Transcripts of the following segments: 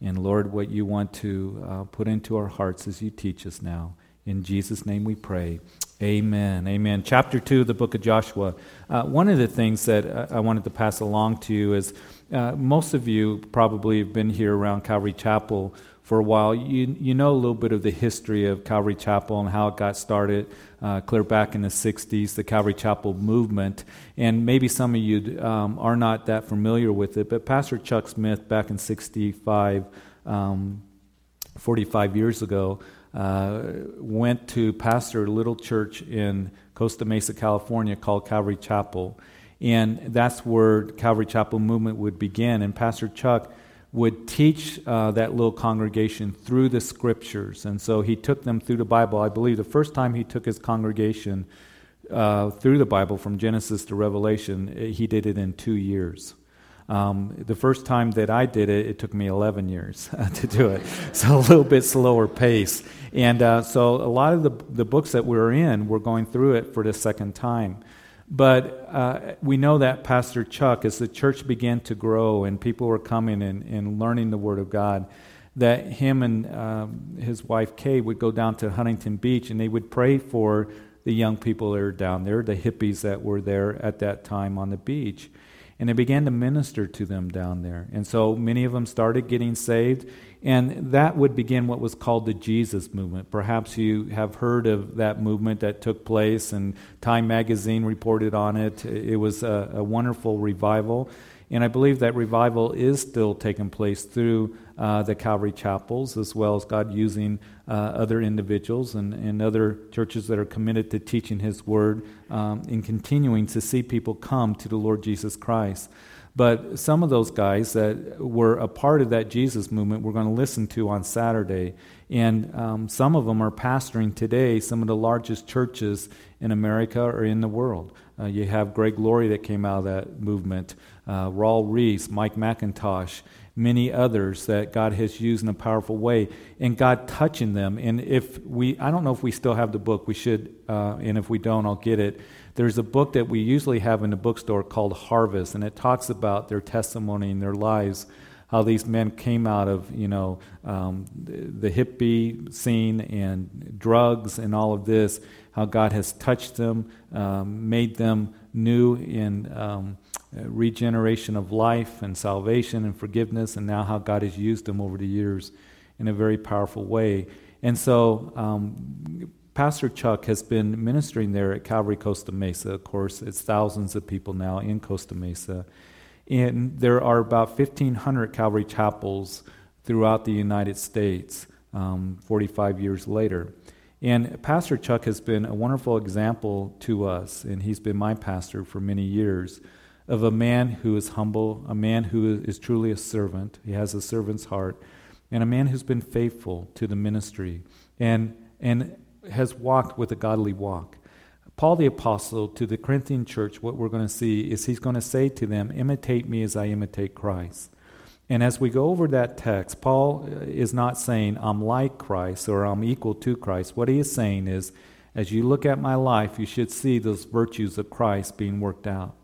and Lord, what you want to uh, put into our hearts as you teach us now. In Jesus' name we pray. Amen. Amen. Chapter 2 of the book of Joshua. Uh, one of the things that uh, I wanted to pass along to you is uh, most of you probably have been here around Calvary Chapel for a while. You, you know a little bit of the history of Calvary Chapel and how it got started uh, clear back in the 60s, the Calvary Chapel movement. And maybe some of you um, are not that familiar with it, but Pastor Chuck Smith, back in 65, um, 45 years ago, uh, went to pastor a little church in Costa Mesa, California called Calvary Chapel. And that's where Calvary Chapel movement would begin. And Pastor Chuck would teach uh, that little congregation through the scriptures. And so he took them through the Bible. I believe the first time he took his congregation uh, through the Bible from Genesis to Revelation, eh, he did it in two years. Um, the first time that I did it, it took me 11 years to do it. So a little bit slower pace. And uh, so a lot of the, the books that we're in, we're going through it for the second time. But uh, we know that Pastor Chuck, as the church began to grow and people were coming and, and learning the Word of God, that him and um, his wife Kay would go down to Huntington Beach and they would pray for the young people that are down there, the hippies that were there at that time on the beach. And they began to minister to them down there. And so many of them started getting saved. And that would begin what was called the Jesus movement. Perhaps you have heard of that movement that took place, and Time magazine reported on it. It was a, a wonderful revival. And I believe that revival is still taking place through uh, the Calvary chapels, as well as God using uh, other individuals and, and other churches that are committed to teaching His Word um, and continuing to see people come to the Lord Jesus Christ. But some of those guys that were a part of that Jesus movement we're going to listen to on Saturday. And um, some of them are pastoring today some of the largest churches in America or in the world. Uh, you have Greg Laurie that came out of that movement, uh, Raul Ries, Mike MacIntosh, many others that God has used in a powerful way, and God touching them. And if we, I don't know if we still have the book, we should, uh, and if we don't, I'll get it there's a book that we usually have in the bookstore called Harvest, and it talks about their testimony and their lives, how these men came out of, you know, um, the hippie scene and drugs and all of this, how God has touched them, um, made them new in um, regeneration of life and salvation and forgiveness, and now how God has used them over the years in a very powerful way. And so, um, Pastor Chuck has been ministering there at Calvary Costa Mesa. Of course, it's thousands of people now in Costa Mesa. And there are about 1,500 Calvary chapels throughout the United States um, 45 years later. And Pastor Chuck has been a wonderful example to us, and he's been my pastor for many years, of a man who is humble, a man who is truly a servant. He has a servant's heart, and a man who's been faithful to the ministry. And, and has walked with a godly walk. Paul the Apostle to the Corinthian church, what we're going to see is he's going to say to them, Imitate me as I imitate Christ. And as we go over that text, Paul uh, is not saying, I'm like Christ or I'm equal to Christ. What he is saying is, as you look at my life, you should see those virtues of Christ being worked out.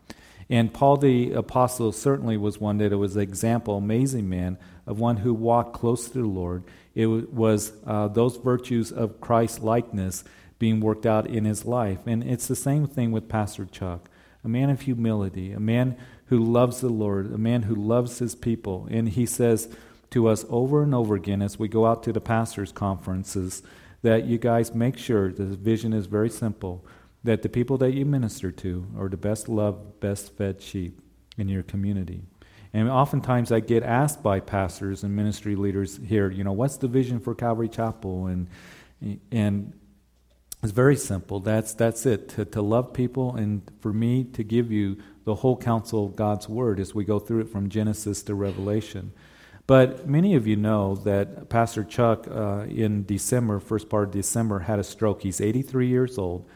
And Paul the Apostle certainly was one that was an example, amazing man, of one who walked close to the Lord it was uh, those virtues of Christ likeness being worked out in his life. And it's the same thing with Pastor Chuck a man of humility, a man who loves the Lord, a man who loves his people. And he says to us over and over again as we go out to the pastors' conferences that you guys make sure the vision is very simple that the people that you minister to are the best loved, best fed sheep in your community. And oftentimes I get asked by pastors and ministry leaders here, you know, what's the vision for Calvary Chapel? And, and it's very simple. That's, that's it, to, to love people and for me to give you the whole counsel of God's Word as we go through it from Genesis to Revelation. But many of you know that Pastor Chuck uh, in December, first part of December, had a stroke. He's 83 years old.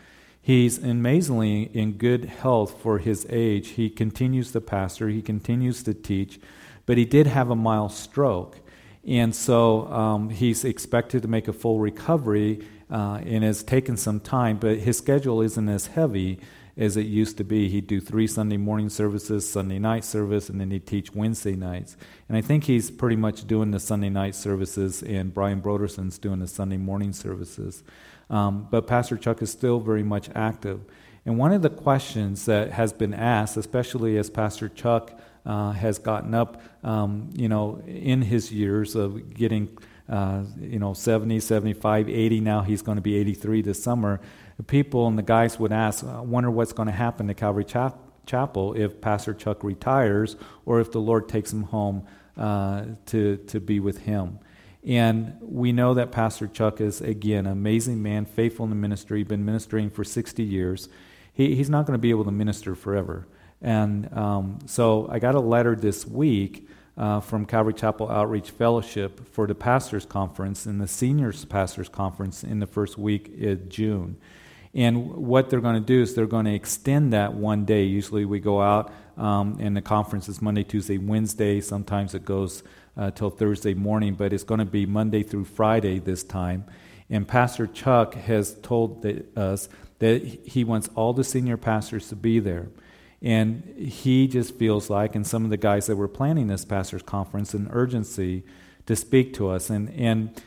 He's amazingly in good health for his age. He continues to pastor, he continues to teach, but he did have a mild stroke. And so um, he's expected to make a full recovery uh, and has taken some time, but his schedule isn't as heavy as it used to be. He'd do three Sunday morning services, Sunday night service, and then he'd teach Wednesday nights. And I think he's pretty much doing the Sunday night services, and Brian Brodersen's doing the Sunday morning services. Um, but Pastor Chuck is still very much active. And one of the questions that has been asked, especially as Pastor Chuck uh, has gotten up, um, you know, in his years of getting, uh, you know, 70, 75, 80, now he's going to be 83 this summer. People and the guys would ask, I wonder what's going to happen to Calvary Chap- Chapel if Pastor Chuck retires or if the Lord takes him home uh, to, to be with him. And we know that Pastor Chuck is, again, an amazing man, faithful in the ministry, been ministering for 60 years he, he's not going to be able to minister forever. And um, so I got a letter this week uh, from Calvary Chapel Outreach Fellowship for the pastors' conference and the seniors pastors' conference in the first week of June. And what they're going to do is they're going to extend that one day. Usually we go out, um, and the conference is Monday, Tuesday, Wednesday. Sometimes it goes uh, till Thursday morning, but it's going to be Monday through Friday this time. And Pastor Chuck has told the, us that he wants all the senior pastors to be there. And he just feels like, and some of the guys that were planning this pastors' conference, an urgency to speak to us. And, and,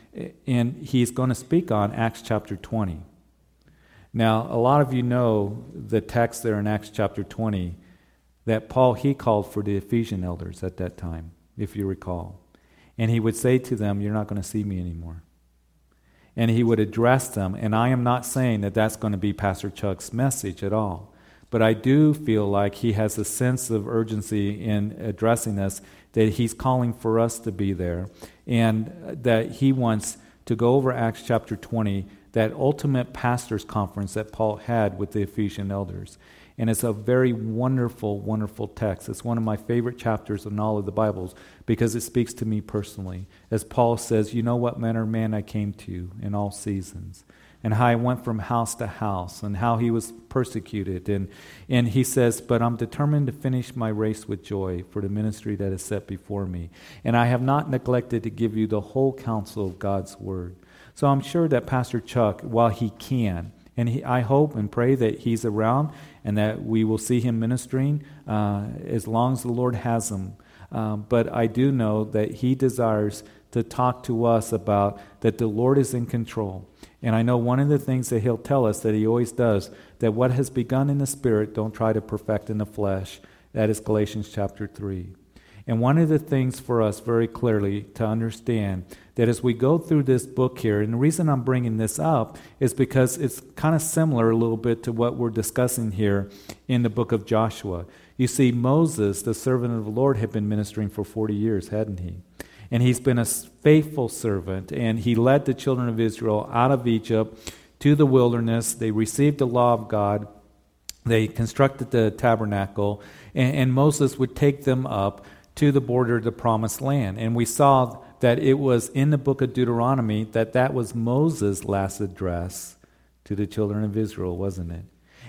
and he's going to speak on Acts chapter 20. Now, a lot of you know the text there in Acts chapter 20 that Paul, he called for the Ephesian elders at that time, if you recall. And he would say to them, You're not going to see me anymore and he would address them. And I am not saying that that's going to be Pastor Chuck's message at all. But I do feel like he has a sense of urgency in addressing us, that he's calling for us to be there, and that he wants to go over Acts chapter 20, that ultimate pastors' conference that Paul had with the Ephesian elders. And it's a very wonderful, wonderful text. It's one of my favorite chapters in all of the Bibles because it speaks to me personally. As Paul says, You know what manner of man I came to in all seasons, and how I went from house to house, and how he was persecuted. And, and he says, But I'm determined to finish my race with joy for the ministry that is set before me. And I have not neglected to give you the whole counsel of God's word. So I'm sure that Pastor Chuck, while he can, and he, I hope and pray that he's around and that we will see him ministering uh, as long as the Lord has him. Um, but I do know that he desires to talk to us about that the Lord is in control. And I know one of the things that he'll tell us that he always does that what has begun in the spirit, don't try to perfect in the flesh. That is Galatians chapter 3. And one of the things for us very clearly to understand that as we go through this book here, and the reason I'm bringing this up is because it's kind of similar a little bit to what we're discussing here in the book of Joshua. You see, Moses, the servant of the Lord, had been ministering for 40 years, hadn't he? And he's been a faithful servant, and he led the children of Israel out of Egypt to the wilderness. They received the law of God, they constructed the tabernacle, and, and Moses would take them up to the border of the promised land. And we saw that it was in the book of Deuteronomy that that was Moses' last address to the children of Israel, wasn't it?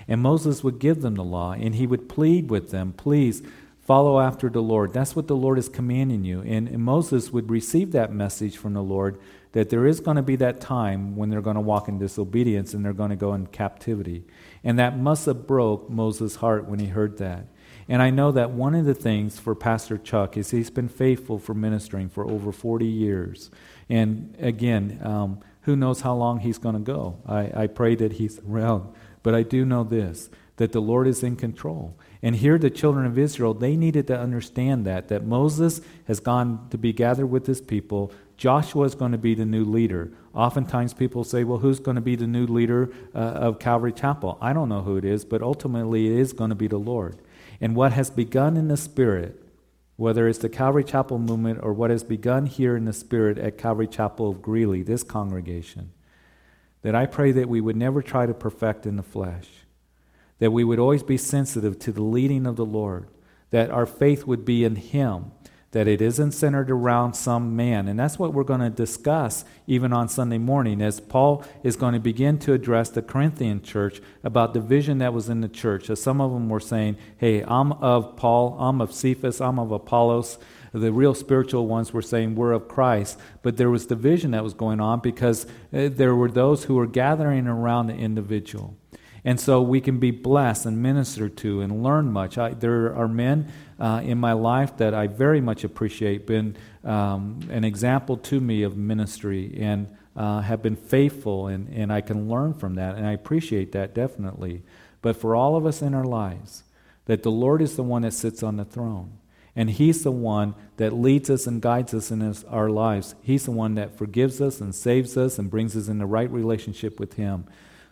And Moses would give them the law and he would plead with them, please follow after the Lord. That's what the Lord is commanding you. And, Moses would receive that message from the Lord that there is going to be that time when they're going to walk in disobedience and they're going to go in captivity. And that must have broke Moses' heart when he heard that. And I know that one of the things for Pastor Chuck is he's been faithful for ministering for over 40 years. And again, um, who knows how long he's going to go? I, I pray that he's around. But I do know this that the Lord is in control. And here, the children of Israel, they needed to understand that, that Moses has gone to be gathered with his people. Joshua is going to be the new leader. Oftentimes, people say, well, who's going to be the new leader uh, of Calvary Chapel? I don't know who it is, but ultimately, it is going to be the Lord. And what has begun in the Spirit, whether it's the Calvary Chapel movement or what has begun here in the Spirit at Calvary Chapel of Greeley, this congregation, that I pray that we would never try to perfect in the flesh, that we would always be sensitive to the leading of the Lord, that our faith would be in Him, that it isn't centered around some man. And that's what we're going to discuss even on Sunday morning as Paul is going to begin to address the Corinthian church about the vision that was in the church. As some of them were saying, hey, I'm of Paul, I'm of Cephas, I'm of Apollos. The real spiritual ones were saying, We're of Christ. But there was division that was going on because uh, there were those who were gathering around the individual. And so we can be blessed and ministered to and learn much. I, there are men uh, in my life that I very much appreciate, been um, an example to me of ministry and uh, have been faithful, and, and I can learn from that, and I appreciate that definitely. But for all of us in our lives, that the Lord is the one that sits on the throne. And He's the one that leads us and guides us in his, our lives. He's the one that forgives us and saves us and brings us in the right relationship with Him.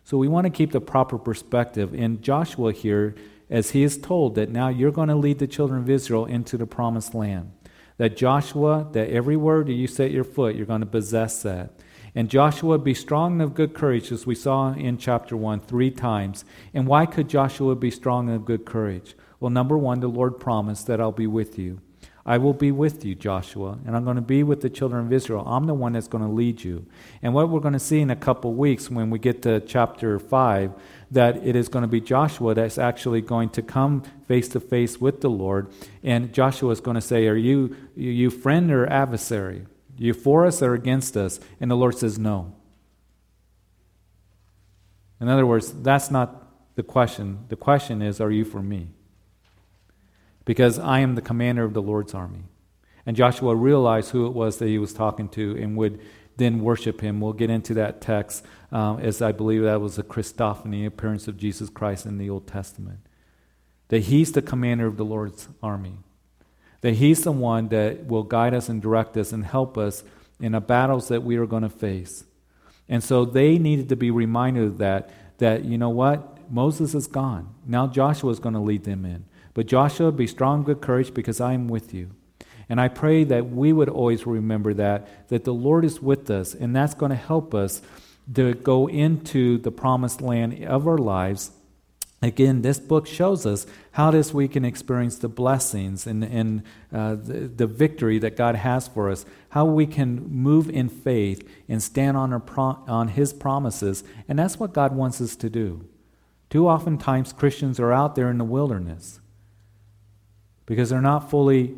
So we want to keep the proper perspective. In Joshua here, as he is told that now you're going to lead the children of Israel into the promised land. That Joshua, that everywhere that you set your foot, you're going to possess that. And Joshua, be strong and of good courage, as we saw in chapter 1 three times. And why could Joshua be strong and of good courage? Well, number one, the Lord promised that I'll be with you. I will be with you, Joshua, and I'm going to be with the children of Israel. I'm the one that's going to lead you. And what we're going to see in a couple weeks when we get to chapter 5, that it is going to be Joshua that's actually going to come face to face with the Lord. And Joshua is going to say, Are you, you friend or adversary? Are you for us or against us? And the Lord says, No. In other words, that's not the question. The question is, Are you for me? because I am the commander of the Lord's army. And Joshua realized who it was that he was talking to and would then worship him. We'll get into that text um, as I believe that was a Christophany appearance of Jesus Christ in the Old Testament. That he's the commander of the Lord's army. That he's the one that will guide us and direct us and help us in the battles that we are going to face. And so they needed to be reminded of that, that, you know what? Moses is gone. Now Joshua is going to lead them in. But Joshua, be strong, good courage, because I am with you. And I pray that we would always remember that, that the Lord is with us, and that's going to help us to go into the promised land of our lives. Again, this book shows us how this we can experience the blessings and, and uh, the, the, victory that God has for us, how we can move in faith and stand on, pro- on His promises. And that's what God wants us to do. Too often times Christians are out there in the wilderness because they're not fully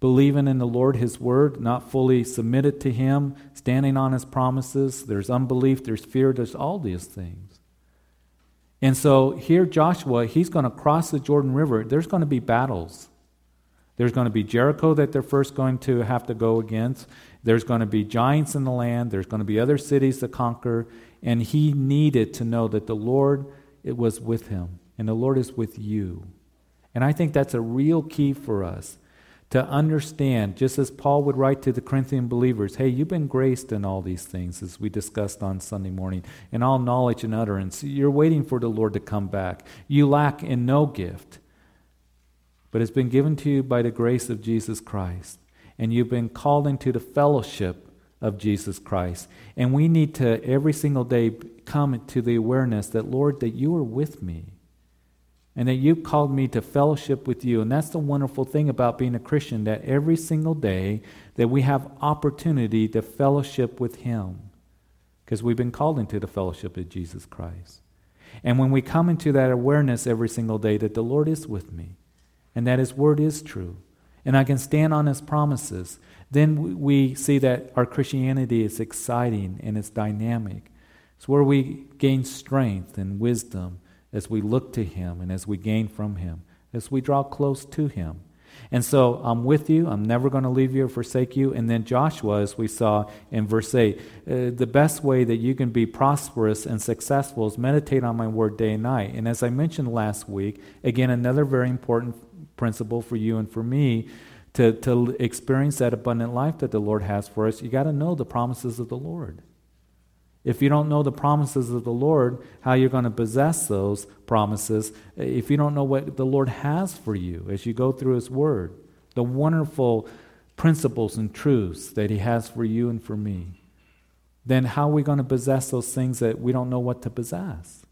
believing in the Lord, His Word, not fully submitted to Him, standing on His promises. There's unbelief, there's fear, there's all these things. And so here, Joshua, he's going to cross the Jordan River. There's going to be battles. There's going to be Jericho that they're first going to have to go against. There's going to be giants in the land. There's going to be other cities to conquer. And he needed to know that the Lord it was with him, and the Lord is with you. And I think that's a real key for us to understand, just as Paul would write to the Corinthian believers, hey, you've been graced in all these things, as we discussed on Sunday morning, in all knowledge and utterance. You're waiting for the Lord to come back. You lack in no gift, but it's been given to you by the grace of Jesus Christ. And you've been called into the fellowship of Jesus Christ. And we need to, every single day, come to the awareness that, Lord, that you are with me and that you called me to fellowship with you. And that's the wonderful thing about being a Christian that every single day that we have opportunity to fellowship with him because we've been called into the fellowship of Jesus Christ. And when we come into that awareness every single day that the Lord is with me and that his word is true and I can stand on his promises, then we see that our Christianity is exciting and it's dynamic. It's where we gain strength and wisdom as we look to Him and as we gain from Him, as we draw close to Him. And so I'm with you. I'm never going to leave you or forsake you. And then Joshua, as we saw in verse 8, uh, the best way that you can be prosperous and successful is meditate on my word day and night. And as I mentioned last week, again, another very important principle for you and for me to, to experience that abundant life that the Lord has for us, you got to know the promises of the Lord. If you don't know the promises of the Lord, how you're going to possess those promises, if you don't know what the Lord has for you as you go through His Word, the wonderful principles and truths that He has for you and for me, then how are we going to possess those things that we don't know what to possess?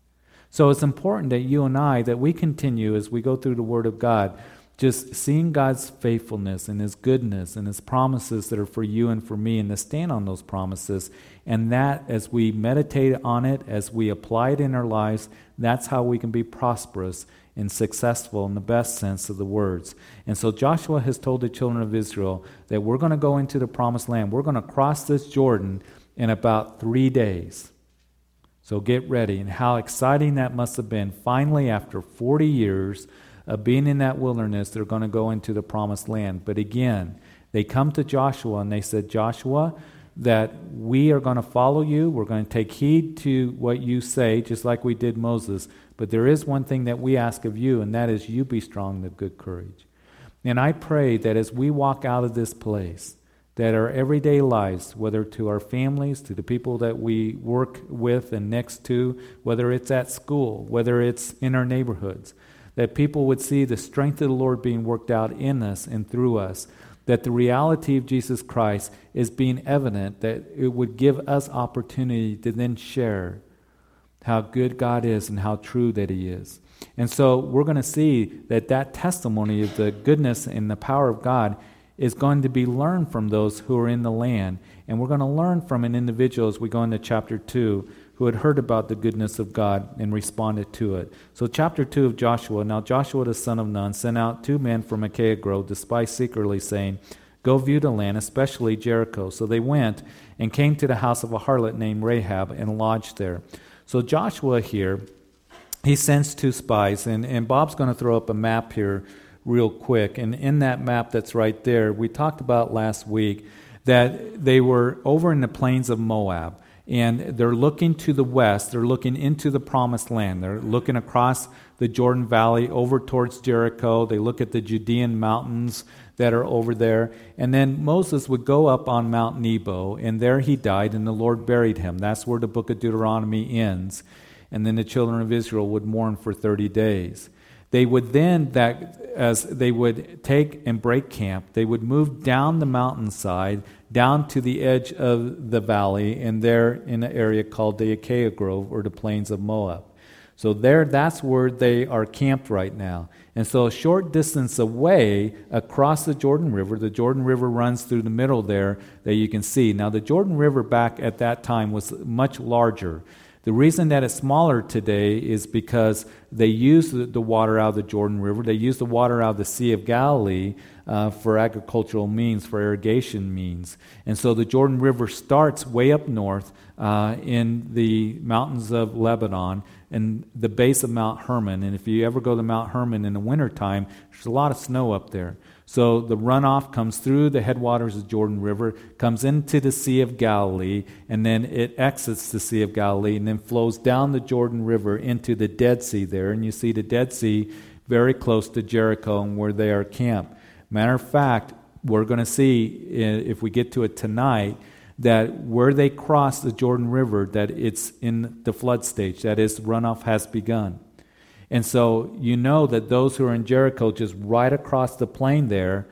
So it's important that you and I, that we continue as we go through the Word of God, just seeing God's faithfulness and His goodness and His promises that are for you and for me, and to stand on those promises. And that, as we meditate on it, as we apply it in our lives, that's how we can be prosperous and successful in the best sense of the words. And so Joshua has told the children of Israel that we're going to go into the promised land. We're going to cross this Jordan in about three days. So get ready. And how exciting that must have been. Finally, after 40 years of being in that wilderness, they're going to go into the promised land. But again, they come to Joshua and they said, Joshua, that we are going to follow you. We're going to take heed to what you say, just like we did Moses. But there is one thing that we ask of you, and that is you be strong and of good courage. And I pray that as we walk out of this place, that our everyday lives, whether to our families, to the people that we work with and next to, whether it's at school, whether it's in our neighborhoods, that people would see the strength of the Lord being worked out in us and through us, that the reality of Jesus Christ is being evident, that it would give us opportunity to then share how good God is and how true that He is. And so we're going to see that that testimony of the goodness and the power of God is going to be learned from those who are in the land. And we're going to learn from an individual as we go into chapter 2 who had heard about the goodness of God and responded to it. So, chapter 2 of Joshua Now Joshua the son of Nun sent out two men from Acacia Grove to spy secretly, saying, Go view the land, especially Jericho. So they went and came to the house of a harlot named Rahab and lodged there. So Joshua here, he sends two spies, and, and Bob's going to throw up a map here real quick. And in that map that's right there, we talked about last week that they were over in the plains of Moab. And they're looking to the west. They're looking into the promised land. They're looking across the Jordan Valley over towards Jericho. They look at the Judean mountains that are over there. And then Moses would go up on Mount Nebo, and there he died, and the Lord buried him. That's where the book of Deuteronomy ends. And then the children of Israel would mourn for 30 days. They would then, that as they would take and break camp, they would move down the mountainside, down to the edge of the valley, and there in an area called the Acacia Grove or the plains of Moab. So there, that's where they are camped right now. And so a short distance away across the Jordan River, the Jordan River runs through the middle there that you can see. Now the Jordan River back at that time was much larger. The reason that it's smaller today is because they use the, water out of the Jordan River, they use the water out of the Sea of Galilee uh, for agricultural means, for irrigation means. And so the Jordan River starts way up north uh, in the mountains of Lebanon and the base of Mount Hermon. And if you ever go to Mount Hermon in the wintertime, there's a lot of snow up there. So the runoff comes through the headwaters of Jordan River, comes into the Sea of Galilee, and then it exits the Sea of Galilee and then flows down the Jordan River into the Dead Sea there. And you see the Dead Sea very close to Jericho and where they are camped. Matter of fact, we're going to see eh, if we get to it tonight that where they cross the Jordan River, that it's in the flood stage, that is, runoff has begun. And so you know that those who are in Jericho, just right across the plain there,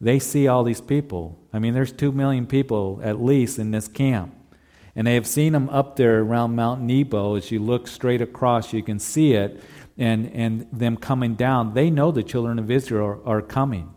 they see all these people. I mean, there's two million people at least in this camp. And they have seen them up there around Mount Nebo. As you look straight across, you can see it, and, and them coming down. They know the children of Israel are, are coming.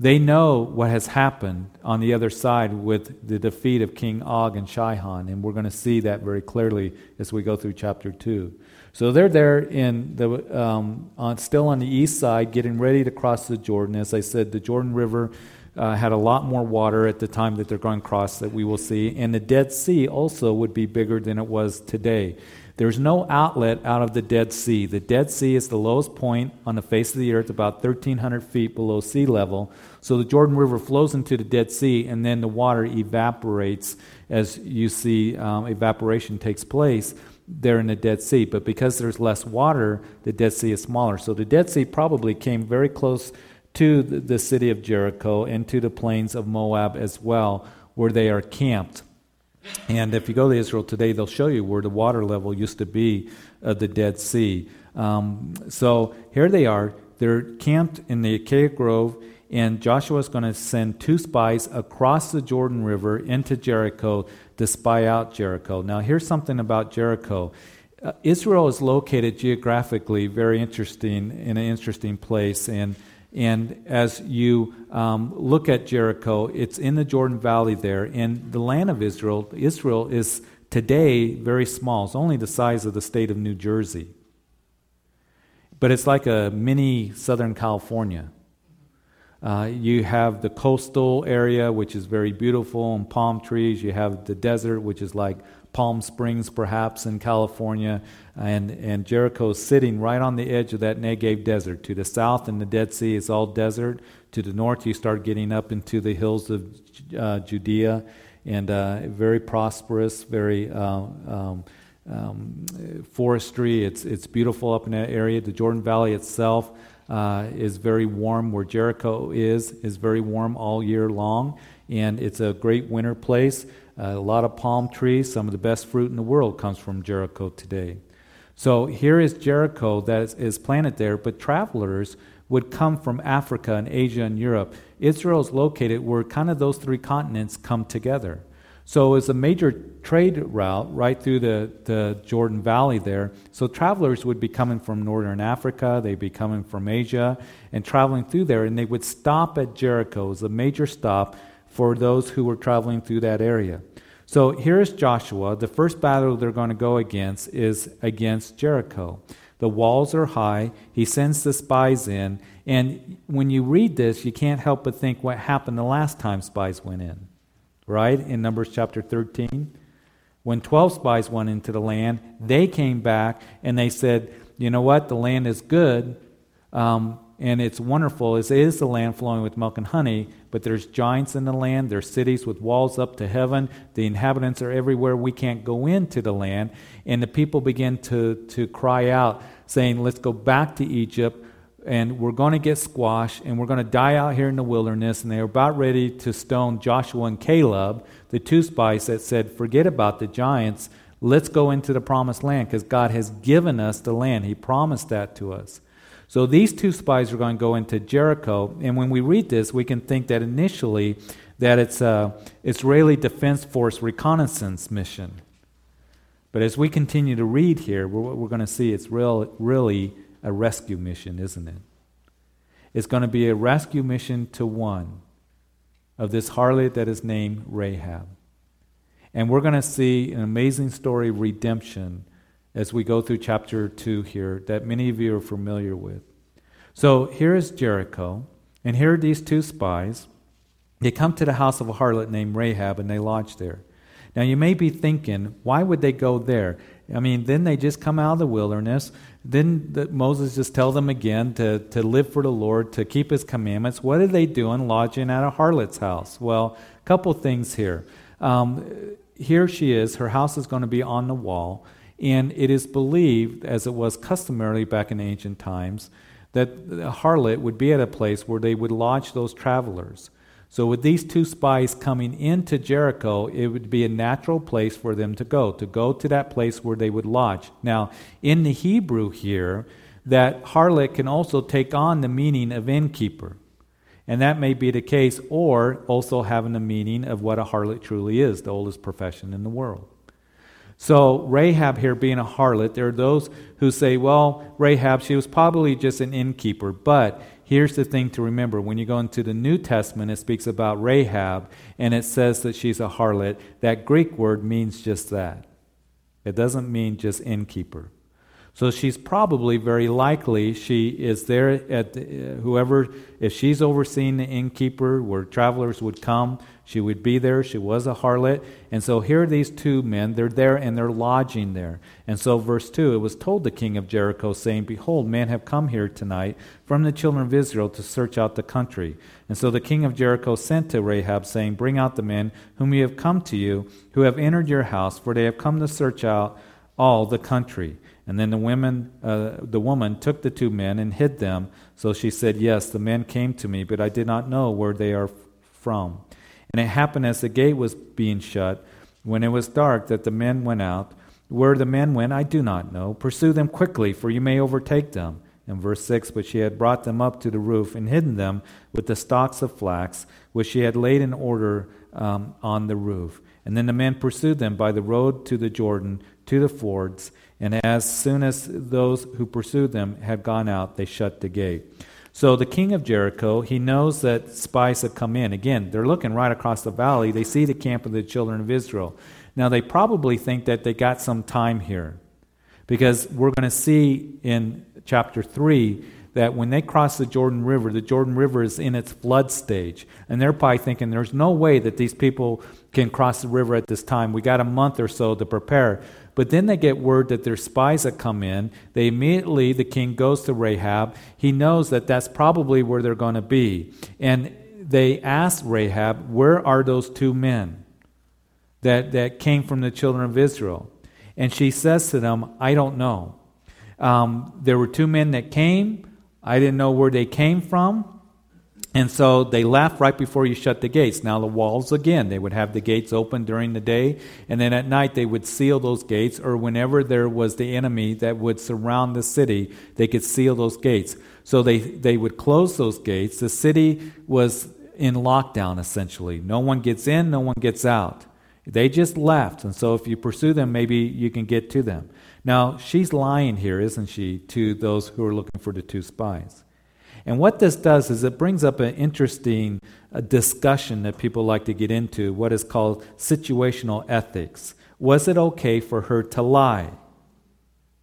They know what has happened on the other side with the defeat of King Og and Sihon, and we're going to see that very clearly as we go through chapter 2. So they're there in the um, on, still on the east side, getting ready to cross the Jordan. As I said, the Jordan River uh, had a lot more water at the time that they're going across that we will see, and the Dead Sea also would be bigger than it was today. There's no outlet out of the Dead Sea. The Dead Sea is the lowest point on the face of the earth, about 1,300 feet below sea level. So the Jordan River flows into the Dead Sea, and then the water evaporates as you see um, evaporation takes place there in the Dead Sea. But because there's less water, the Dead Sea is smaller. So the Dead Sea probably came very close to the, the city of Jericho and to the plains of Moab as well, where they are camped. And if you go to Israel today, they'll show you where the water level used to be of the Dead Sea. Um, so here they are. They're camped in the Acacia Grove, and Joshua is going to send two spies across the Jordan River into Jericho to spy out Jericho. Now, here's something about Jericho. Uh, Israel is located geographically very interesting in an interesting place, and and as you um, look at Jericho, it's in the Jordan Valley there, and the land of Israel. Israel is today very small. It's only the size of the state of New Jersey, but it's like a mini Southern California. Uh, you have the coastal area, which is very beautiful, and palm trees. You have the desert, which is like Palm Springs, perhaps in California, and, and Jericho is sitting right on the edge of that Negev desert. To the south in the Dead Sea is all desert. To the north, you start getting up into the hills of uh, Judea, and uh, very prosperous, very uh, um, um, forestry. It's, it's beautiful up in that area. The Jordan Valley itself uh, is very warm. Where Jericho is, is very warm all year long, and it's a great winter place. Uh, a lot of palm trees. Some of the best fruit in the world comes from Jericho today. So here is Jericho that is, is planted there, but travelers would come from Africa and Asia and Europe. Israel is located where kind of those three continents come together. So it's a major trade route right through the, the Jordan Valley there. So travelers would be coming from northern Africa, they'd be coming from Asia, and traveling through there, and they would stop at Jericho. It was a major stop for those who were traveling through that area. So here's Joshua. The first battle they're going to go against is against Jericho. The walls are high. He sends the spies in. And when you read this, you can't help but think what happened the last time spies went in, right? In Numbers chapter 13. When 12 spies went into the land, they came back and they said, you know what? The land is good. Um, and it's wonderful. It is the land flowing with milk and honey, but there's giants in the land. There's cities with walls up to heaven. The inhabitants are everywhere. We can't go into the land. And the people begin to, to cry out, saying, Let's go back to Egypt, and we're going to get squashed, and we're going to die out here in the wilderness. And they were about ready to stone Joshua and Caleb, the two spies that said, Forget about the giants. Let's go into the promised land because God has given us the land. He promised that to us. So these two spies are going to go into Jericho, and when we read this, we can think that initially that it's a Israeli Defense Force reconnaissance mission. But as we continue to read here, we're, we're going to see it's real, really a rescue mission, isn't it? It's going to be a rescue mission to one of this harlot that is named Rahab. And we're going to see an amazing story of redemption as we go through chapter 2 here that many of you are familiar with. So here is Jericho, and here are these two spies. They come to the house of a harlot named Rahab, and they lodge there. Now you may be thinking, why would they go there? I mean, then they just come out of the wilderness. Then the, Moses just tell them again to, to live for the Lord, to keep his commandments. What are they doing lodging at a harlot's house? Well, a couple things here. Um, here she is. Her house is going to be on the wall. And it is believed, as it was customarily back in ancient times, that a harlot would be at a place where they would lodge those travelers. So, with these two spies coming into Jericho, it would be a natural place for them to go, to go to that place where they would lodge. Now, in the Hebrew here, that harlot can also take on the meaning of innkeeper. And that may be the case, or also having the meaning of what a harlot truly is, the oldest profession in the world. So, Rahab here being a harlot, there are those who say, well, Rahab, she was probably just an innkeeper. But here's the thing to remember when you go into the New Testament, it speaks about Rahab and it says that she's a harlot. That Greek word means just that, it doesn't mean just innkeeper. So she's probably very likely she is there at uh, whoever if she's overseeing the innkeeper where travelers would come, she would be there. She was a harlot. And so here are these two men. They're there and they're lodging there. And so, verse 2 it was told the king of Jericho, saying, Behold, men have come here tonight from the children of Israel to search out the country. And so the king of Jericho sent to Rahab, saying, Bring out the men whom ye have come to you, who have entered your house, for they have come to search out all the country. And then the women, uh, the woman took the two men and hid them. So she said, Yes, the men came to me, but I did not know where they are from. And it happened as the gate was being shut, when it was dark, that the men went out. Where the men went, I do not know. Pursue them quickly, for you may overtake them. In verse 6, but she had brought them up to the roof and hidden them with the stalks of flax, which she had laid in order um, on the roof. And then the men pursued them by the road to the Jordan, to the fords. And as soon as those who pursued them had gone out, they shut the gate. So the king of Jericho, he knows that spies have come in. Again, they're looking right across the valley. They see the camp of the children of Israel. Now, they probably think that they got some time here because we're going to see in chapter 3 that when they cross the Jordan River, the Jordan River is in its flood stage. And they're probably thinking there's no way that these people can cross the river at this time. We got a month or so to prepare. But then they get word that there's spies that come in. They immediately, the king goes to Rahab. He knows that that's probably where they're going to be. And they ask Rahab, Where are those two men that, that came from the children of Israel? And she says to them, I don't know. Um, there were two men that came. I didn't know where they came from. And so they left right before you shut the gates. Now, the walls, again, they would have the gates open during the day, and then at night they would seal those gates, or whenever there was the enemy that would surround the city, they could seal those gates. So they, they would close those gates. The city was in lockdown, essentially. No one gets in, no one gets out. They just left. And so if you pursue them, maybe you can get to them. Now, she's lying here, isn't she, to those who are looking for the two spies. And what this does is it brings up an interesting uh, discussion that people like to get into, what is called situational ethics. Was it okay for her to lie?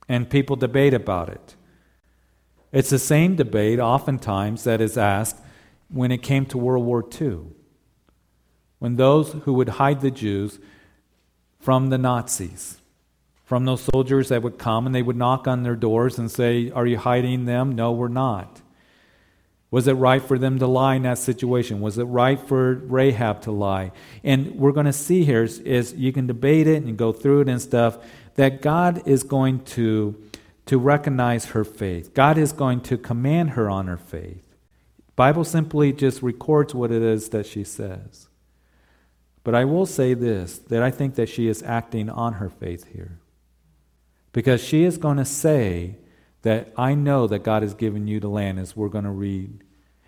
And people debate about it. It's the same debate, oftentimes, that is asked when it came to World War II. When those who would hide the Jews from the Nazis, from those soldiers that would come and they would knock on their doors and say, Are you hiding them? No, we're not. Was it right for them to lie in that situation? Was it right for Rahab to lie? And we're going to see here is, is you can debate it and go through it and stuff that God is going to to recognize her faith. God is going to command her on her faith. Bible simply just records what it is that she says. But I will say this that I think that she is acting on her faith here. Because she is going to say that I know that God has given you the land, as we're going to read.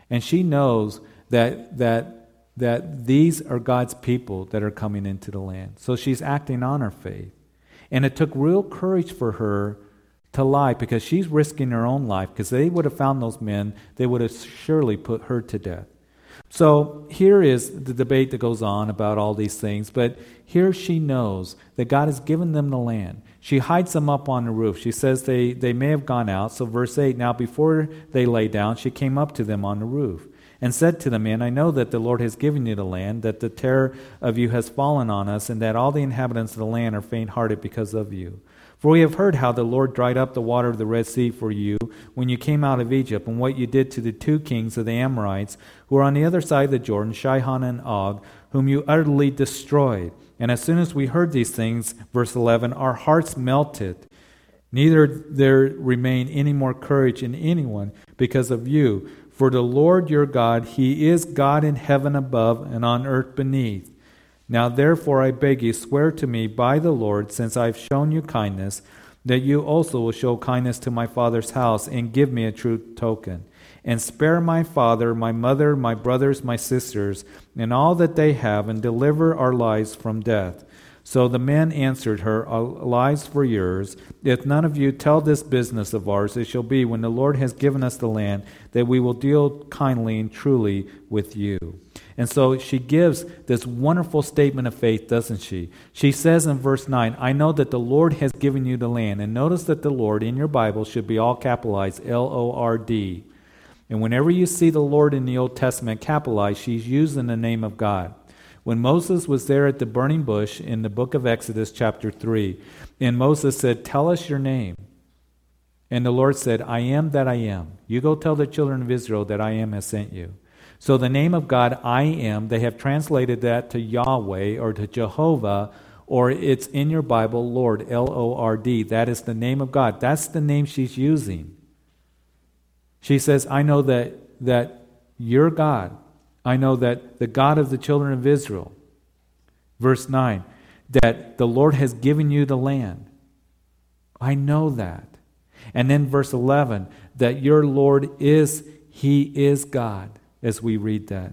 And she knows that, that, that these are God's people that are coming into the land. So she's acting on her faith. And it took real courage for her to lie because she's risking her own life because they would have found those men, they would have surely put her to death. So here is the debate that goes on about all these things, but here she knows that God has given them the land. She hides them up on the roof. She says they, they may have gone out. So, verse 8 Now, before they lay down, she came up to them on the roof and said to the men, I know that the Lord has given you the land, that the terror of you has fallen on us, and that all the inhabitants of the land are faint hearted because of you. For we have heard how the Lord dried up the water of the Red Sea for you when you came out of Egypt, and what you did to the two kings of the Amorites who are on the other side of the Jordan, Sihon and Og, whom you utterly destroyed. And as soon as we heard these things, verse 11, our hearts melted. Neither there remained any more courage in anyone because of you. For the Lord your God, He is God in heaven above and on earth beneath. Now therefore I beg you, swear to me by the Lord, since I have shown you kindness, that you also will show kindness to my father's house and give me a true token and spare my father, my mother, my brothers, my sisters, and all that they have, and deliver our lives from death. So the men answered her, Our lives for yours. If none of you tell this business of ours, it shall be when the Lord has given us the land that we will deal kindly and truly with you. And so she gives this wonderful statement of faith, doesn't she? She says in verse 9, I know that the Lord has given you the land. And notice that the Lord in your Bible should be all capitalized L O R D. And whenever you see the Lord in the Old Testament capitalized, she's using the name of God. When Moses was there at the burning bush in the book of Exodus, chapter 3, and Moses said, Tell us your name. And the Lord said, I am that I am. You go tell the children of Israel that I am has sent you. So the name of God, I am, they have translated that to Yahweh or to Jehovah, or it's in your Bible, Lord, L O R D. That is the name of God. That's the name she's using. She says, I know that, that you're God. I know that the God of the children of Israel, verse 9, that the Lord has given you the land. I know that. And then verse 11, that your Lord is, He is God, as we read that.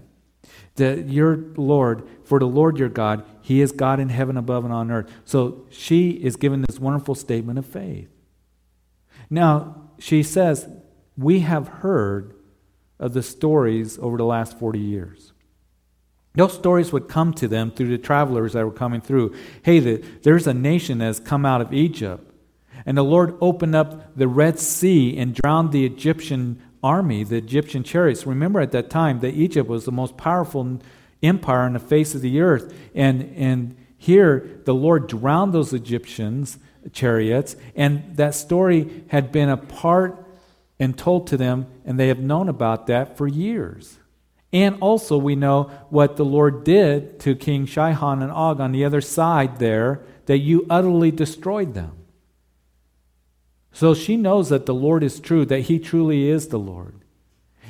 That your Lord, for the Lord your God, He is God in heaven above and on earth. So she is given this wonderful statement of faith. Now, she says, we have heard of the stories over the last 40 years. Those stories would come to them through the travelers that were coming through. Hey, the, there's a nation that has come out of Egypt, and the Lord opened up the Red Sea and drowned the Egyptian army, the Egyptian chariots. Remember at that time that Egypt was the most powerful empire on the face of the earth. And, and here the Lord drowned those Egyptians' chariots, and that story had been a part and told to them, and they have known about that for years. And also, we know what the Lord did to King Sihon and Og on the other side there, that you utterly destroyed them. So she knows that the Lord is true, that He truly is the Lord.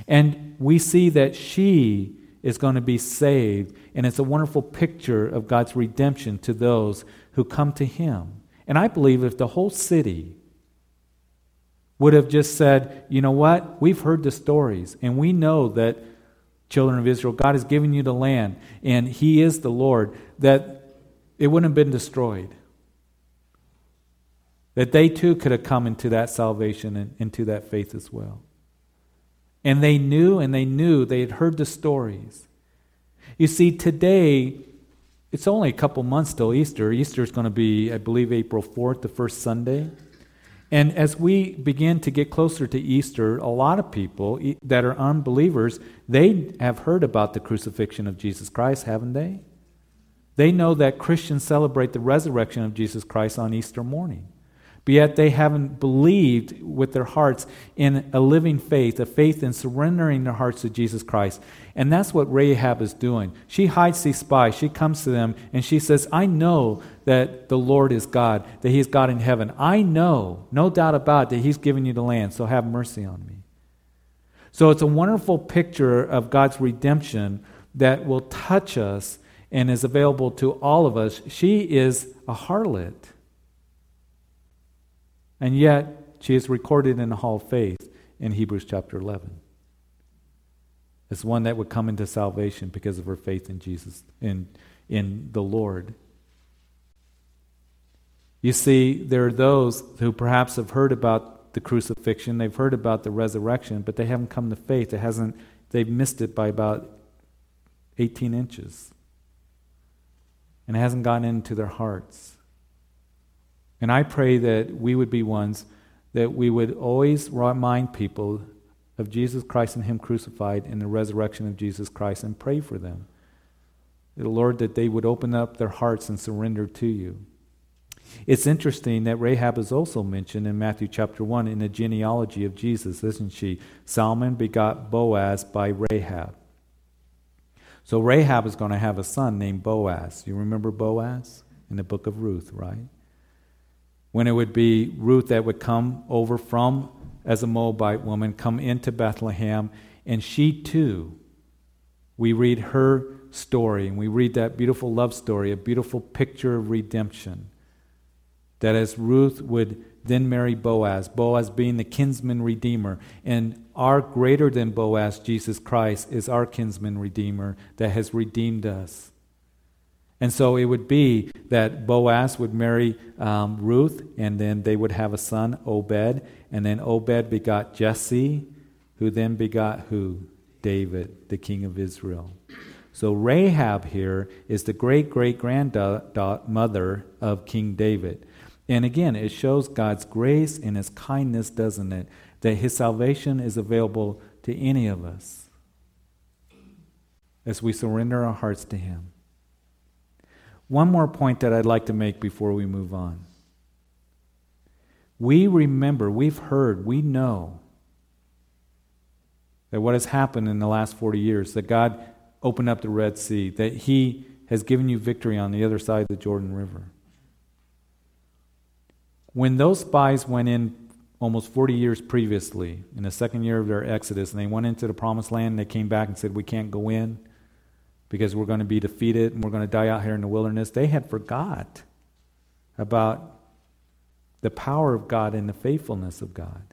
And we see that she is going to be saved, and it's a wonderful picture of God's redemption to those who come to Him. And I believe if the whole city would have just said, you know what, we've heard the stories, and we know that children of Israel, God has given you the land, and He is the Lord, that it wouldn't have been destroyed. That they too could have come into that salvation and into that faith as well. And they knew and they knew, they had heard the stories. You see, today, it's only a couple months till Easter. Easter is going to be, I believe, April 4th, the first Sunday. And as we begin to get closer to Easter, a lot of people that are unbelievers, they have heard about the crucifixion of Jesus Christ, haven't they? They know that Christians celebrate the resurrection of Jesus Christ on Easter morning. But yet they haven't believed with their hearts in a living faith, a faith in surrendering their hearts to Jesus Christ. And that's what Rahab is doing. She hides these spies. She comes to them and she says, I know that the Lord is God, that He is God in heaven. I know, no doubt about it, that He's given you the land, so have mercy on me. So it's a wonderful picture of God's redemption that will touch us and is available to all of us. She is a harlot. And yet, she is recorded in the Hall of Faith in Hebrews chapter 11 as one that would come into salvation because of her faith in Jesus, in, in the Lord. You see, there are those who perhaps have heard about the crucifixion, they've heard about the resurrection, but they haven't come to faith. It hasn't, they've missed it by about 18 inches. And it hasn't gotten into their hearts. And I pray that we would be ones that we would always remind people of Jesus Christ and Him crucified and the resurrection of Jesus Christ and pray for them. The Lord, that they would open up their hearts and surrender to you. It's interesting that Rahab is also mentioned in Matthew chapter 1 in the genealogy of Jesus, isn't she? Salmon begot Boaz by Rahab. So Rahab is going to have a son named Boaz. You remember Boaz in the book of Ruth, right? When it would be Ruth that would come over from, as a Moabite woman, come into Bethlehem, and she too, we read her story, and we read that beautiful love story, a beautiful picture of redemption. That as Ruth would then marry Boaz, Boaz being the kinsman redeemer, and our greater than Boaz, Jesus Christ, is our kinsman redeemer that has redeemed us. And so it would be that Boaz would marry um, Ruth, and then they would have a son, Obed, and then Obed begot Jesse, who then begot who? David, the king of Israel. So Rahab here is the great great grandmother of King David. And again, it shows God's grace and his kindness, doesn't it? That his salvation is available to any of us as we surrender our hearts to him. One more point that I'd like to make before we move on. We remember, we've heard, we know that what has happened in the last 40 years, that God opened up the Red Sea, that He has given you victory on the other side of the Jordan River. When those spies went in almost 40 years previously, in the second year of their exodus, and they went into the promised land, and they came back and said, We can't go in because we're going to be defeated and we're going to die out here in the wilderness. They had forgot about the power of God and the faithfulness of God,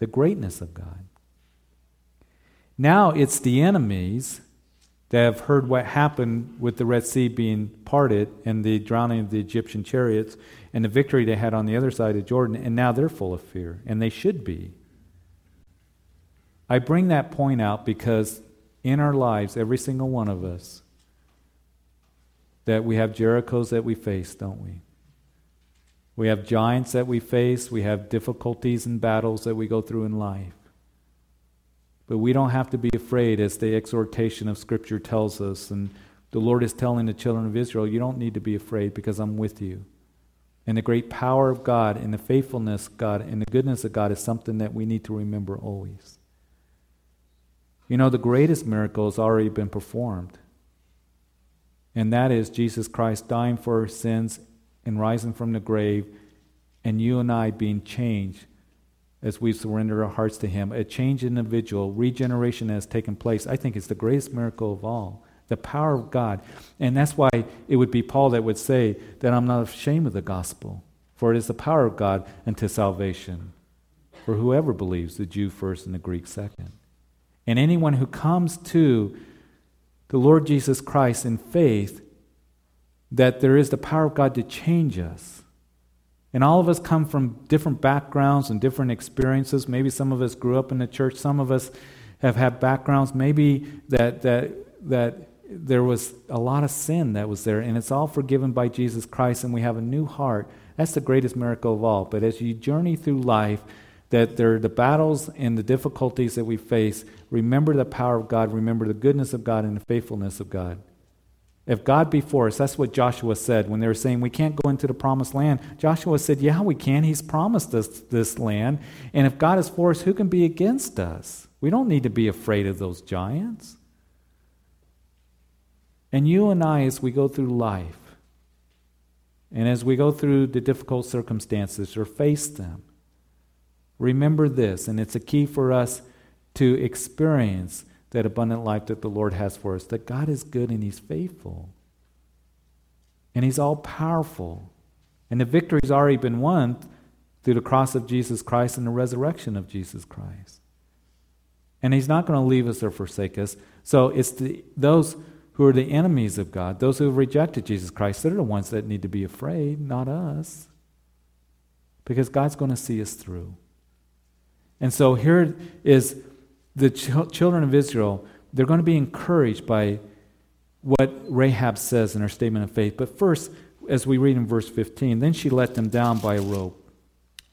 the greatness of God. Now it's the enemies that have heard what happened with the Red Sea being parted and the drowning of the Egyptian chariots and the victory they had on the other side of Jordan, and now they're full of fear, and they should be. I bring that point out because in our lives, every single one of us, that we have Jerichos that we face, don't we? We have giants that we face, we have difficulties and battles that we go through in life. But we don't have to be afraid, as the exhortation of Scripture tells us. And the Lord is telling the children of Israel, You don't need to be afraid because I'm with you. And the great power of God and the faithfulness of God and the goodness of God is something that we need to remember always. You know, the greatest miracle has already been performed. And that is Jesus Christ dying for our sins and rising from the grave, and you and I being changed as we surrender our hearts to Him. A changed individual, regeneration has taken place. I think it's the greatest miracle of all. The power of God. And that's why it would be Paul that would say that I'm not ashamed of the gospel, for it is the power of God unto salvation for whoever believes, the Jew first and the Greek second. And anyone who comes to the Lord Jesus Christ in faith, that there is the power of God to change us. And all of us come from different backgrounds and different experiences. Maybe some of us grew up in the church, some of us have had backgrounds, maybe that, that, that there was a lot of sin that was there, and it's all forgiven by Jesus Christ, and we have a new heart. That's the greatest miracle of all. But as you journey through life, that there are the battles and the difficulties that we face, remember the power of God, remember the goodness of God and the faithfulness of God. If God be for us, that's what Joshua said when they were saying we can't go into the promised land. Joshua said, Yeah, we can. He's promised us this land. And if God is for us, who can be against us? We don't need to be afraid of those giants. And you and I, as we go through life, and as we go through the difficult circumstances or face them, remember this, and it's a key for us to experience that abundant life that the Lord has for us that God is good and He's faithful. And He's all powerful. And the victory's already been won through the cross of Jesus Christ and the resurrection of Jesus Christ. And He's not going to leave us or forsake us. So it's the, those who are the enemies of God, those who have rejected Jesus Christ, they're the ones that need to be afraid, not us. Because God's going to see us through. And so here is the ch- children of Israel, they're going to be encouraged by what Rahab says in her statement of faith. But first, as we read in verse 15, then she let them down by a rope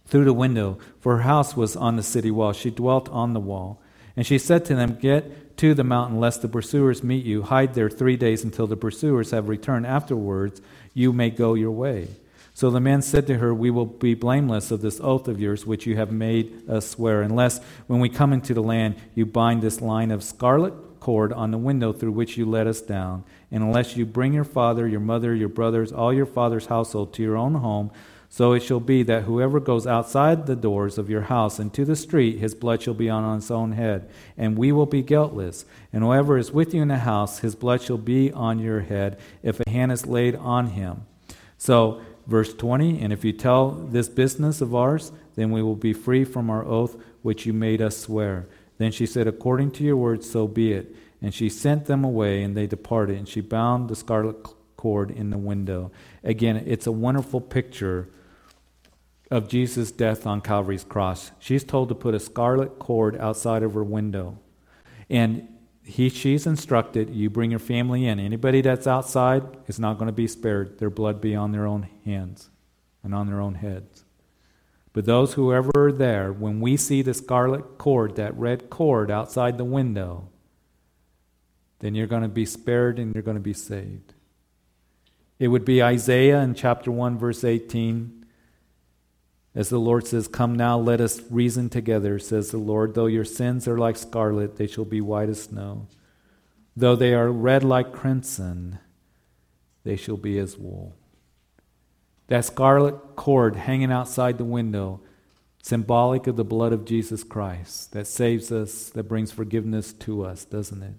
through the window, for her house was on the city wall. She dwelt on the wall. And she said to them, Get to the mountain, lest the pursuers meet you. Hide there three days until the pursuers have returned. Afterwards, you may go your way. So the man said to her, We will be blameless of this oath of yours, which you have made us swear, unless when we come into the land you bind this line of scarlet cord on the window through which you let us down, and unless you bring your father, your mother, your brothers, all your father's household to your own home. So it shall be that whoever goes outside the doors of your house into the street, his blood shall be on his own head, and we will be guiltless. And whoever is with you in the house, his blood shall be on your head, if a hand is laid on him. So Verse 20 And if you tell this business of ours, then we will be free from our oath which you made us swear. Then she said, According to your words, so be it. And she sent them away, and they departed. And she bound the scarlet cord in the window. Again, it's a wonderful picture of Jesus' death on Calvary's cross. She's told to put a scarlet cord outside of her window. And he, she's instructed, you bring your family in. Anybody that's outside is not going to be spared. Their blood be on their own hands and on their own heads. But those who ever are there, when we see the scarlet cord, that red cord outside the window, then you're going to be spared and you're going to be saved. It would be Isaiah in chapter 1, verse 18 as the Lord says, Come now, let us reason together, says the Lord. Though your sins are like scarlet, they shall be white as snow. Though they are red like crimson, they shall be as wool. That scarlet cord hanging outside the window, symbolic of the blood of Jesus Christ that saves us, that brings forgiveness to us, doesn't it?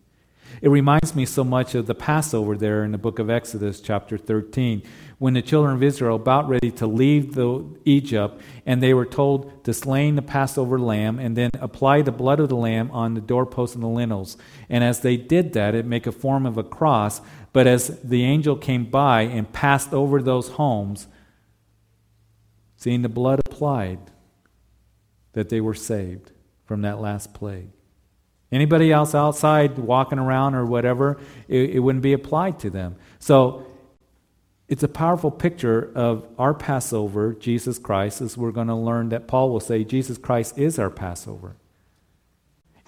It reminds me so much of the Passover there in the book of Exodus, chapter 13, when the children of Israel about ready to leave the Egypt, and they were told to slay the Passover lamb and then apply the blood of the lamb on the doorposts and the lintels. And as they did that, it make a form of a cross. But as the angel came by and passed over those homes, seeing the blood applied, that they were saved from that last plague. Anybody else outside walking around or whatever, it, it wouldn't be applied to them. So it's a powerful picture of our Passover, Jesus Christ, as we're going to learn that Paul will say Jesus Christ is our Passover.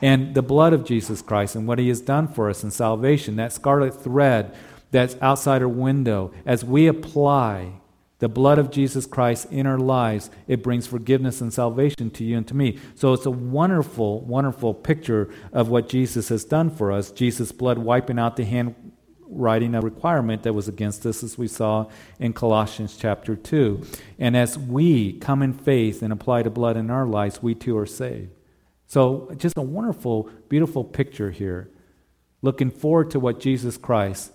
And the blood of Jesus Christ and what he has done for us in salvation, that scarlet thread that's outside our window, as we apply the blood of Jesus Christ in our lives, it brings forgiveness and salvation to you and to me. So it's a wonderful, wonderful picture of what Jesus has done for us. Jesus' blood wiping out the handwriting, a requirement that was against us, as we saw in Colossians chapter 2. And as we come in faith and apply the blood in our lives, we too are saved. So just a wonderful, beautiful picture here. Looking forward to what Jesus Christ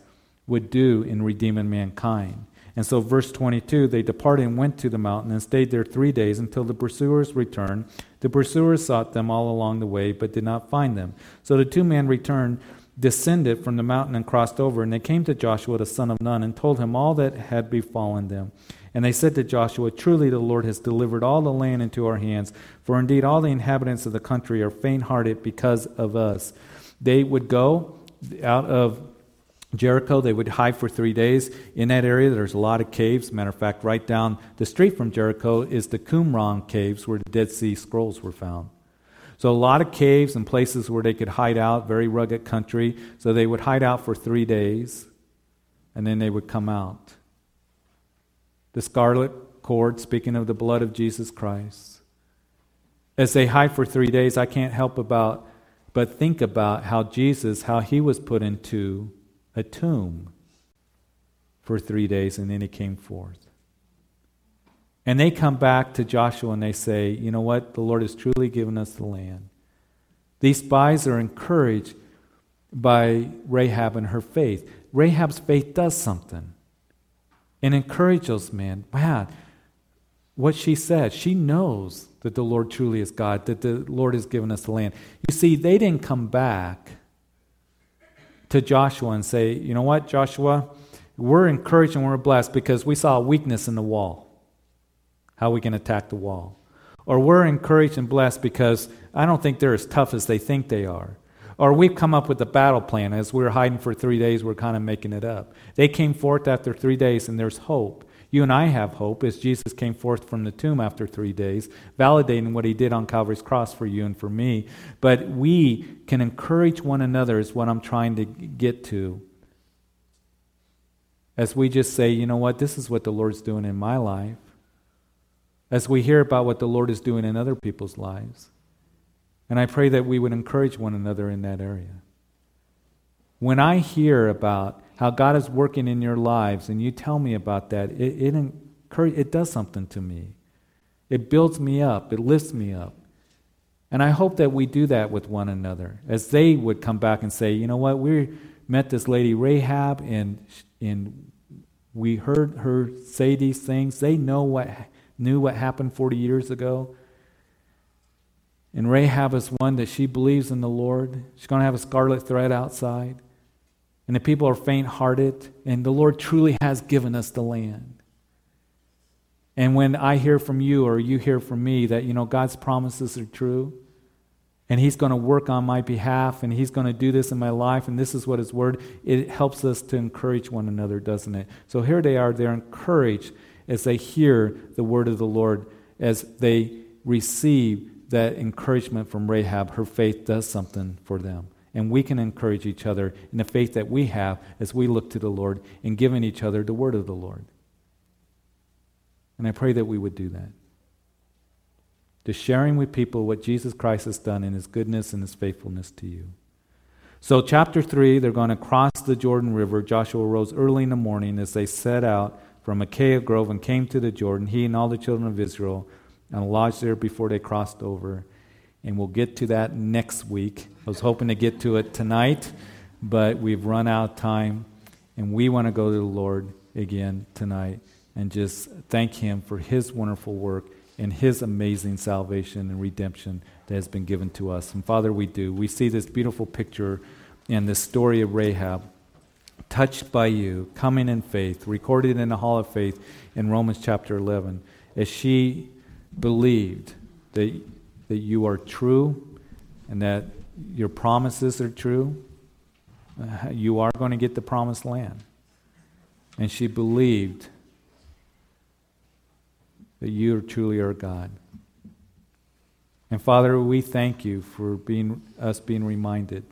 would do in redeeming mankind. And so, verse 22 they departed and went to the mountain and stayed there three days until the pursuers returned. The pursuers sought them all along the way, but did not find them. So the two men returned, descended from the mountain, and crossed over. And they came to Joshua the son of Nun and told him all that had befallen them. And they said to Joshua, Truly the Lord has delivered all the land into our hands, for indeed all the inhabitants of the country are faint hearted because of us. They would go out of Jericho, they would hide for three days. In that area, there's a lot of caves. Matter of fact, right down the street from Jericho is the Qumran caves where the Dead Sea Scrolls were found. So, a lot of caves and places where they could hide out, very rugged country. So, they would hide out for three days and then they would come out. The scarlet cord, speaking of the blood of Jesus Christ. As they hide for three days, I can't help about but think about how Jesus, how he was put into a tomb for three days, and then he came forth. And they come back to Joshua and they say, You know what? The Lord has truly given us the land. These spies are encouraged by Rahab and her faith. Rahab's faith does something and encourages men. Wow, what she said, she knows that the Lord truly is God, that the Lord has given us the land. You see, they didn't come back to Joshua and say, you know what, Joshua, we're encouraged and we're blessed because we saw a weakness in the wall. How we can attack the wall. Or we're encouraged and blessed because I don't think they're as tough as they think they are. Or we've come up with a battle plan. As we were hiding for three days, we're kind of making it up. They came forth after three days, and there's hope. You and I have hope as Jesus came forth from the tomb after three days, validating what he did on Calvary's cross for you and for me. But we can encourage one another, is what I'm trying to get to. As we just say, you know what, this is what the Lord's doing in my life. As we hear about what the Lord is doing in other people's lives. And I pray that we would encourage one another in that area. When I hear about how God is working in your lives, and you tell me about that, it, it, it does something to me. It builds me up, it lifts me up. And I hope that we do that with one another, as they would come back and say, you know what, we met this lady Rahab, and, and we heard her say these things. They know what, knew what happened 40 years ago. And Rahab is one that she believes in the Lord. She's going to have a scarlet thread outside and the people are faint hearted, and the Lord truly has given us the land. And when I hear from you or you hear from me that, you know, God's promises are true, and He's going to work on my behalf, and He's going to do this in my life, and this is what His Word, it helps us to encourage one another, doesn't it? So here they are, they're encouraged as they hear the Word of the Lord, as they receive that encouragement from Rahab. Her faith does something for them. And we can encourage each other in the faith that we have as we look to the Lord and giving each other the word of the Lord. And I pray that we would do that. To sharing with people what Jesus Christ has done in his goodness and his faithfulness to you. So, chapter 3, they're going to cross the Jordan River. Joshua rose early in the morning as they set out from Acacia Grove and came to the Jordan, he and all the children of Israel, and lodged there before they crossed over. And we'll get to that next week. I was hoping to get to it tonight, but we've run out of time. And we want to go to the Lord again tonight and just thank Him for His wonderful work and His amazing salvation and redemption that has been given to us. And Father, we do. We see this beautiful picture and this story of Rahab, touched by you, coming in faith, recorded in the Hall of Faith in Romans chapter 11, as she believed that, that you are true and that your promises are true. Uh, you are going to get the promised land. And she believed that you truly are God. And Father, we thank you for being us being reminded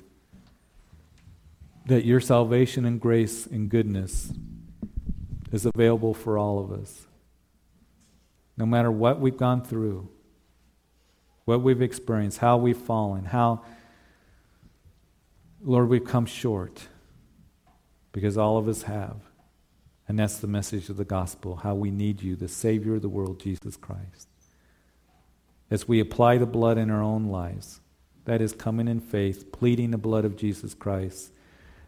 that your salvation and grace and goodness is available for all of us. No matter what we've gone through, what we've experienced, how we've fallen, how, Lord, we've come short, because all of us have. And that's the message of the gospel how we need you, the Savior of the world, Jesus Christ. As we apply the blood in our own lives, that is coming in faith, pleading the blood of Jesus Christ,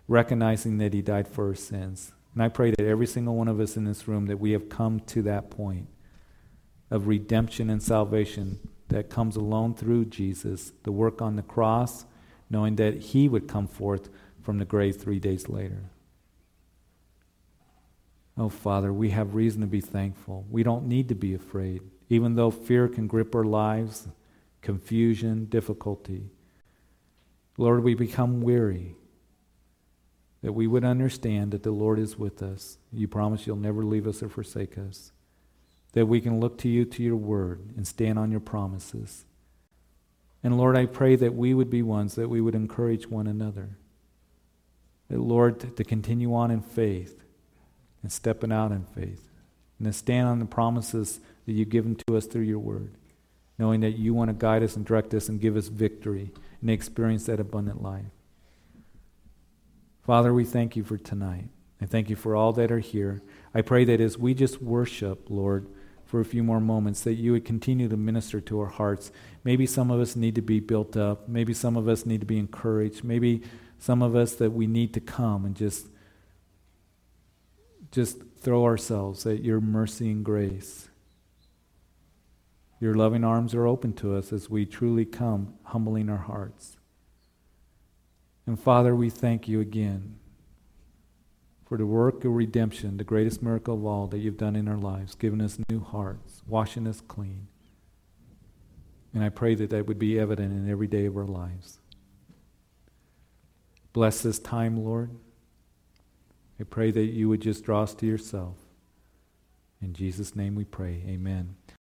recognizing that He died for our sins. And I pray that every single one of us in this room that we have come to that point of redemption and salvation that comes alone through Jesus, the work on the cross, knowing that he would come forth from the grave three days later. Oh, Father, we have reason to be thankful. We don't need to be afraid, even though fear can grip our lives, confusion, difficulty. Lord, we become weary. That we would understand that the Lord is with us. You promise you'll never leave us or forsake us that we can look to you, to your word, and stand on your promises. And Lord, I pray that we would be ones that we would encourage one another. That, Lord, to, continue on in faith and stepping out in faith and to stand on the promises that you've given to us through your word, knowing that you want to guide us and direct us and give us victory and experience that abundant life. Father, we thank you for tonight. I thank you for all that are here. I pray that as we just worship, Lord, for a few more moments, that you would continue to minister to our hearts. Maybe some of us need to be built up. Maybe some of us need to be encouraged. Maybe some of us that we need to come and just just throw ourselves at your mercy and grace. Your loving arms are open to us as we truly come, humbling our hearts. And Father, we thank you again for the work of redemption, the greatest miracle of all that you've done in our lives, giving us new hearts, washing us clean. And I pray that that would be evident in every day of our lives. Bless this time, Lord. I pray that you would just draw us to yourself. In Jesus' name we pray. Amen.